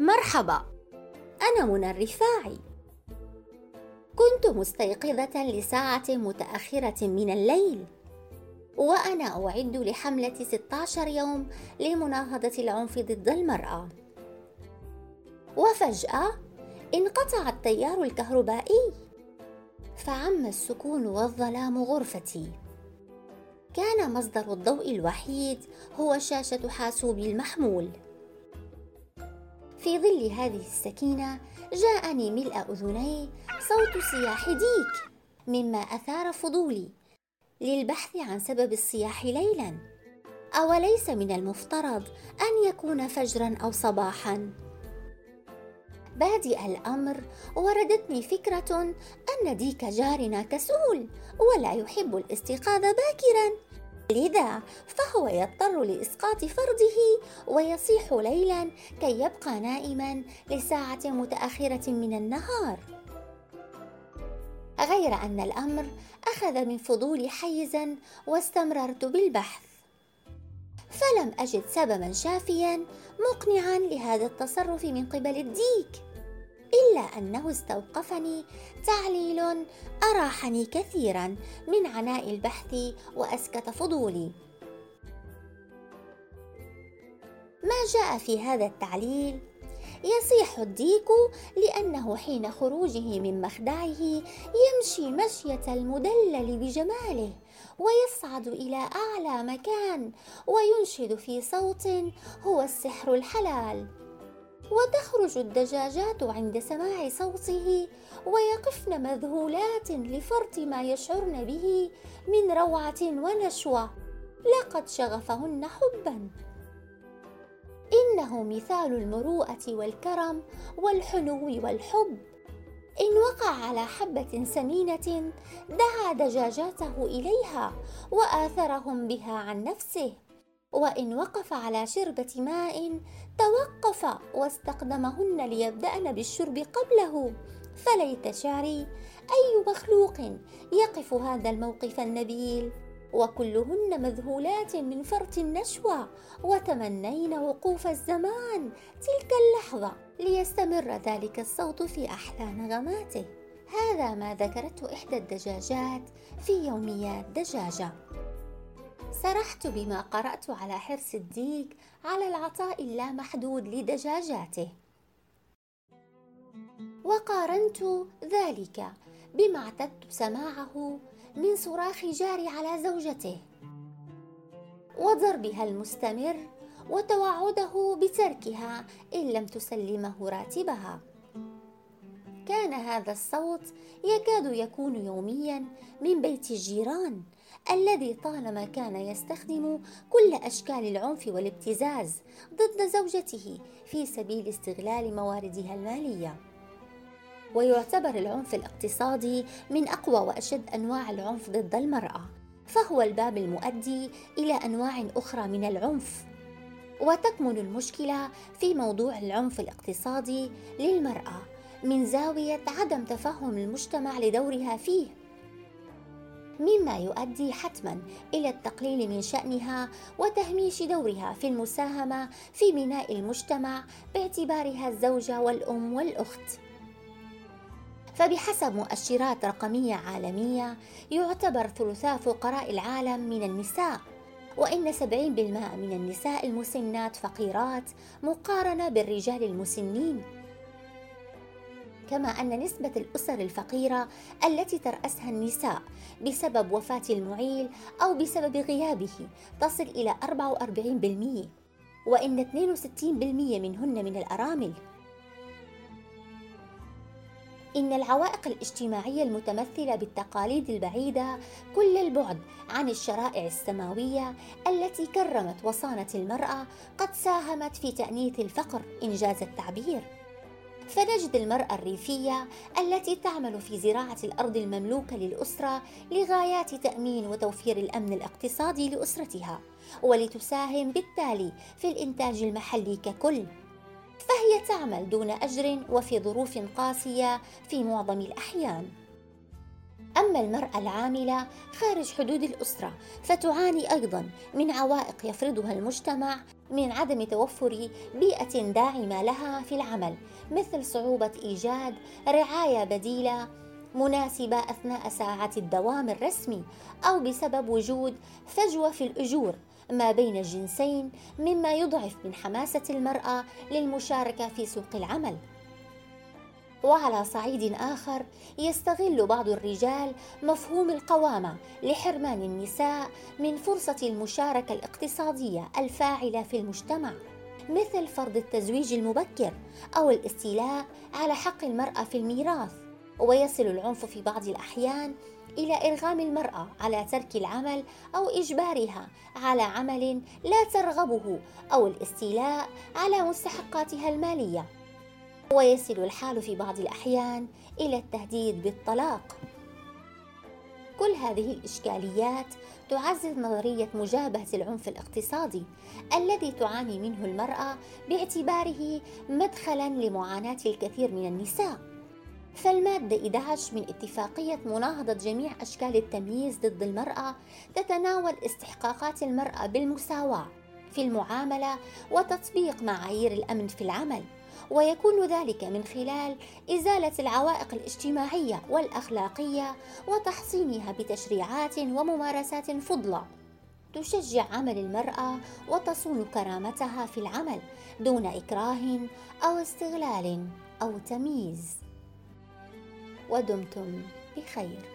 مرحبا أنا منى الرفاعي. كنت مستيقظة لساعة متأخرة من الليل وأنا أعد لحملة 16 يوم لمناهضة العنف ضد المرأة. وفجأة انقطع التيار الكهربائي فعم السكون والظلام غرفتي. كان مصدر الضوء الوحيد هو شاشة حاسوبي المحمول. في ظل هذه السكينة جاءني ملء أذني صوت صياح ديك مما أثار فضولي للبحث عن سبب الصياح ليلا. أوليس من المفترض أن يكون فجرا أو صباحا؟ بادئ الأمر وردتني فكرة أن ديك جارنا كسول ولا يحب الاستيقاظ باكرا. لذا فهو يضطر لإسقاط فرضه ويصيح ليلا كي يبقى نائما لساعة متأخرة من النهار. غير أن الأمر أخذ من فضولي حيزا واستمررت بالبحث. فلم أجد سببا شافيا مقنعا لهذا التصرف من قبل الديك. إلا أنه استوقفني. تعليل أراحني كثيرا من عناء البحث وأسكت فضولي. ما جاء في هذا التعليل؟ يصيح الديك لأنه حين خروجه من مخدعه يمشي مشية المدلل بجماله ويصعد إلى أعلى مكان وينشد في صوت هو السحر الحلال. وتخرج الدجاجات عند سماع صوته ويقفن مذهولات لفرط ما يشعرن به من روعة ونشوة. لقد شغفهن حبا. إنه مثال المروءة والكرم والحنو والحب. إن وقع على حبة سمينة دعا دجاجاته إليها وآثرهم بها عن نفسه. وإن وقف على شربة ماء توقف واستقدمهن ليبدأن بالشرب قبله. فليت شعري أي مخلوق يقف هذا الموقف النبيل؟ وكلهن مذهولات من فرط النشوة وتمنين وقوف الزمان. تلك اللحظة ليستمر ذلك الصوت في أحلى نغماته هذا ما ذكرته إحدى الدجاجات في يوميات دجاجة. سرحت بما قرأت على حرص الديك على العطاء اللامحدود لدجاجاته. وقارنت ذلك بما اعتدت سماعه من صراخ جاري على زوجته وضربها المستمر وتوعده بتركها إن لم تسلمه راتبها. كان هذا الصوت يكاد يكون يوميا من بيت الجيران الذي طالما كان يستخدم كل أشكال العنف والابتزاز ضد زوجته في سبيل استغلال مواردها المالية. ويعتبر العنف الاقتصادي من أقوى وأشد أنواع العنف ضد المرأة فهو الباب المؤدي إلى أنواع أخرى من العنف. وتكمن المشكلة في موضوع العنف الاقتصادي للمرأة من زاوية عدم تفهم المجتمع لدورها فيه. مما يؤدي حتما إلى التقليل من شأنها وتهميش دورها في المساهمة في بناء المجتمع باعتبارها الزوجة والأم والأخت. فبحسب مؤشرات رقمية عالمية يعتبر ثلثاء فقراء العالم من النساء وإن 70% من النساء المسنات فقيرات مقارنة بالرجال المسنين. كما أن نسبة الأسر الفقيرة التي ترأسها النساء بسبب وفاة المعيل أو بسبب غيابه تصل إلى 44% وإن 62% منهن من الأرامل. إن العوائق الاجتماعية المتمثلة بالتقاليد البعيدة كل البعد عن الشرائع السماوية التي كرمت وصانت المرأة قد ساهمت في تأنيث الفقر إنجاز التعبير. فنجد المرأة الريفية التي تعمل في زراعة الأرض المملوكة للأسرة لغايات تأمين وتوفير الأمن الاقتصادي لأسرتها ولتساهم بالتالي في الإنتاج المحلي ككل. فهي تعمل دون أجر وفي ظروف قاسية في معظم الأحيان. أما المرأة العاملة خارج حدود الأسرة فتعاني أيضا من عوائق يفرضها المجتمع من عدم توفر بيئة داعمة لها في العمل مثل صعوبة إيجاد رعاية بديلة مناسبة أثناء ساعات الدوام الرسمي أو بسبب وجود فجوة في الأجور ما بين الجنسين مما يضعف من حماسة المرأة للمشاركة في سوق العمل. وعلى صعيد آخر يستغل بعض الرجال مفهوم القوامة لحرمان النساء من فرصة المشاركة الاقتصادية الفاعلة في المجتمع مثل فرض التزويج المبكر أو الاستيلاء على حق المرأة في الميراث. ويصل العنف في بعض الأحيان إلى إرغام المرأة على ترك العمل أو إجبارها على عمل لا ترغبه أو الاستيلاء على مستحقاتها المالية. ويصل الحال في بعض الأحيان إلى التهديد بالطلاق. كل هذه الإشكاليات تعزز نظرية مجابهة العنف الاقتصادي الذي تعاني منه المرأة باعتباره مدخلا لمعاناة الكثير من النساء. فالمادة 11 من اتفاقية مناهضة جميع أشكال التمييز ضد المرأة تتناول استحقاقات المرأة بالمساواة في المعاملة وتطبيق معايير الأمن في العمل. ويكون ذلك من خلال إزالة العوائق الاجتماعية والأخلاقية وتحصينها بتشريعات وممارسات فضلى. تشجع عمل المرأة وتصون كرامتها في العمل دون إكراه أو استغلال أو تمييز. ودمتم بخير.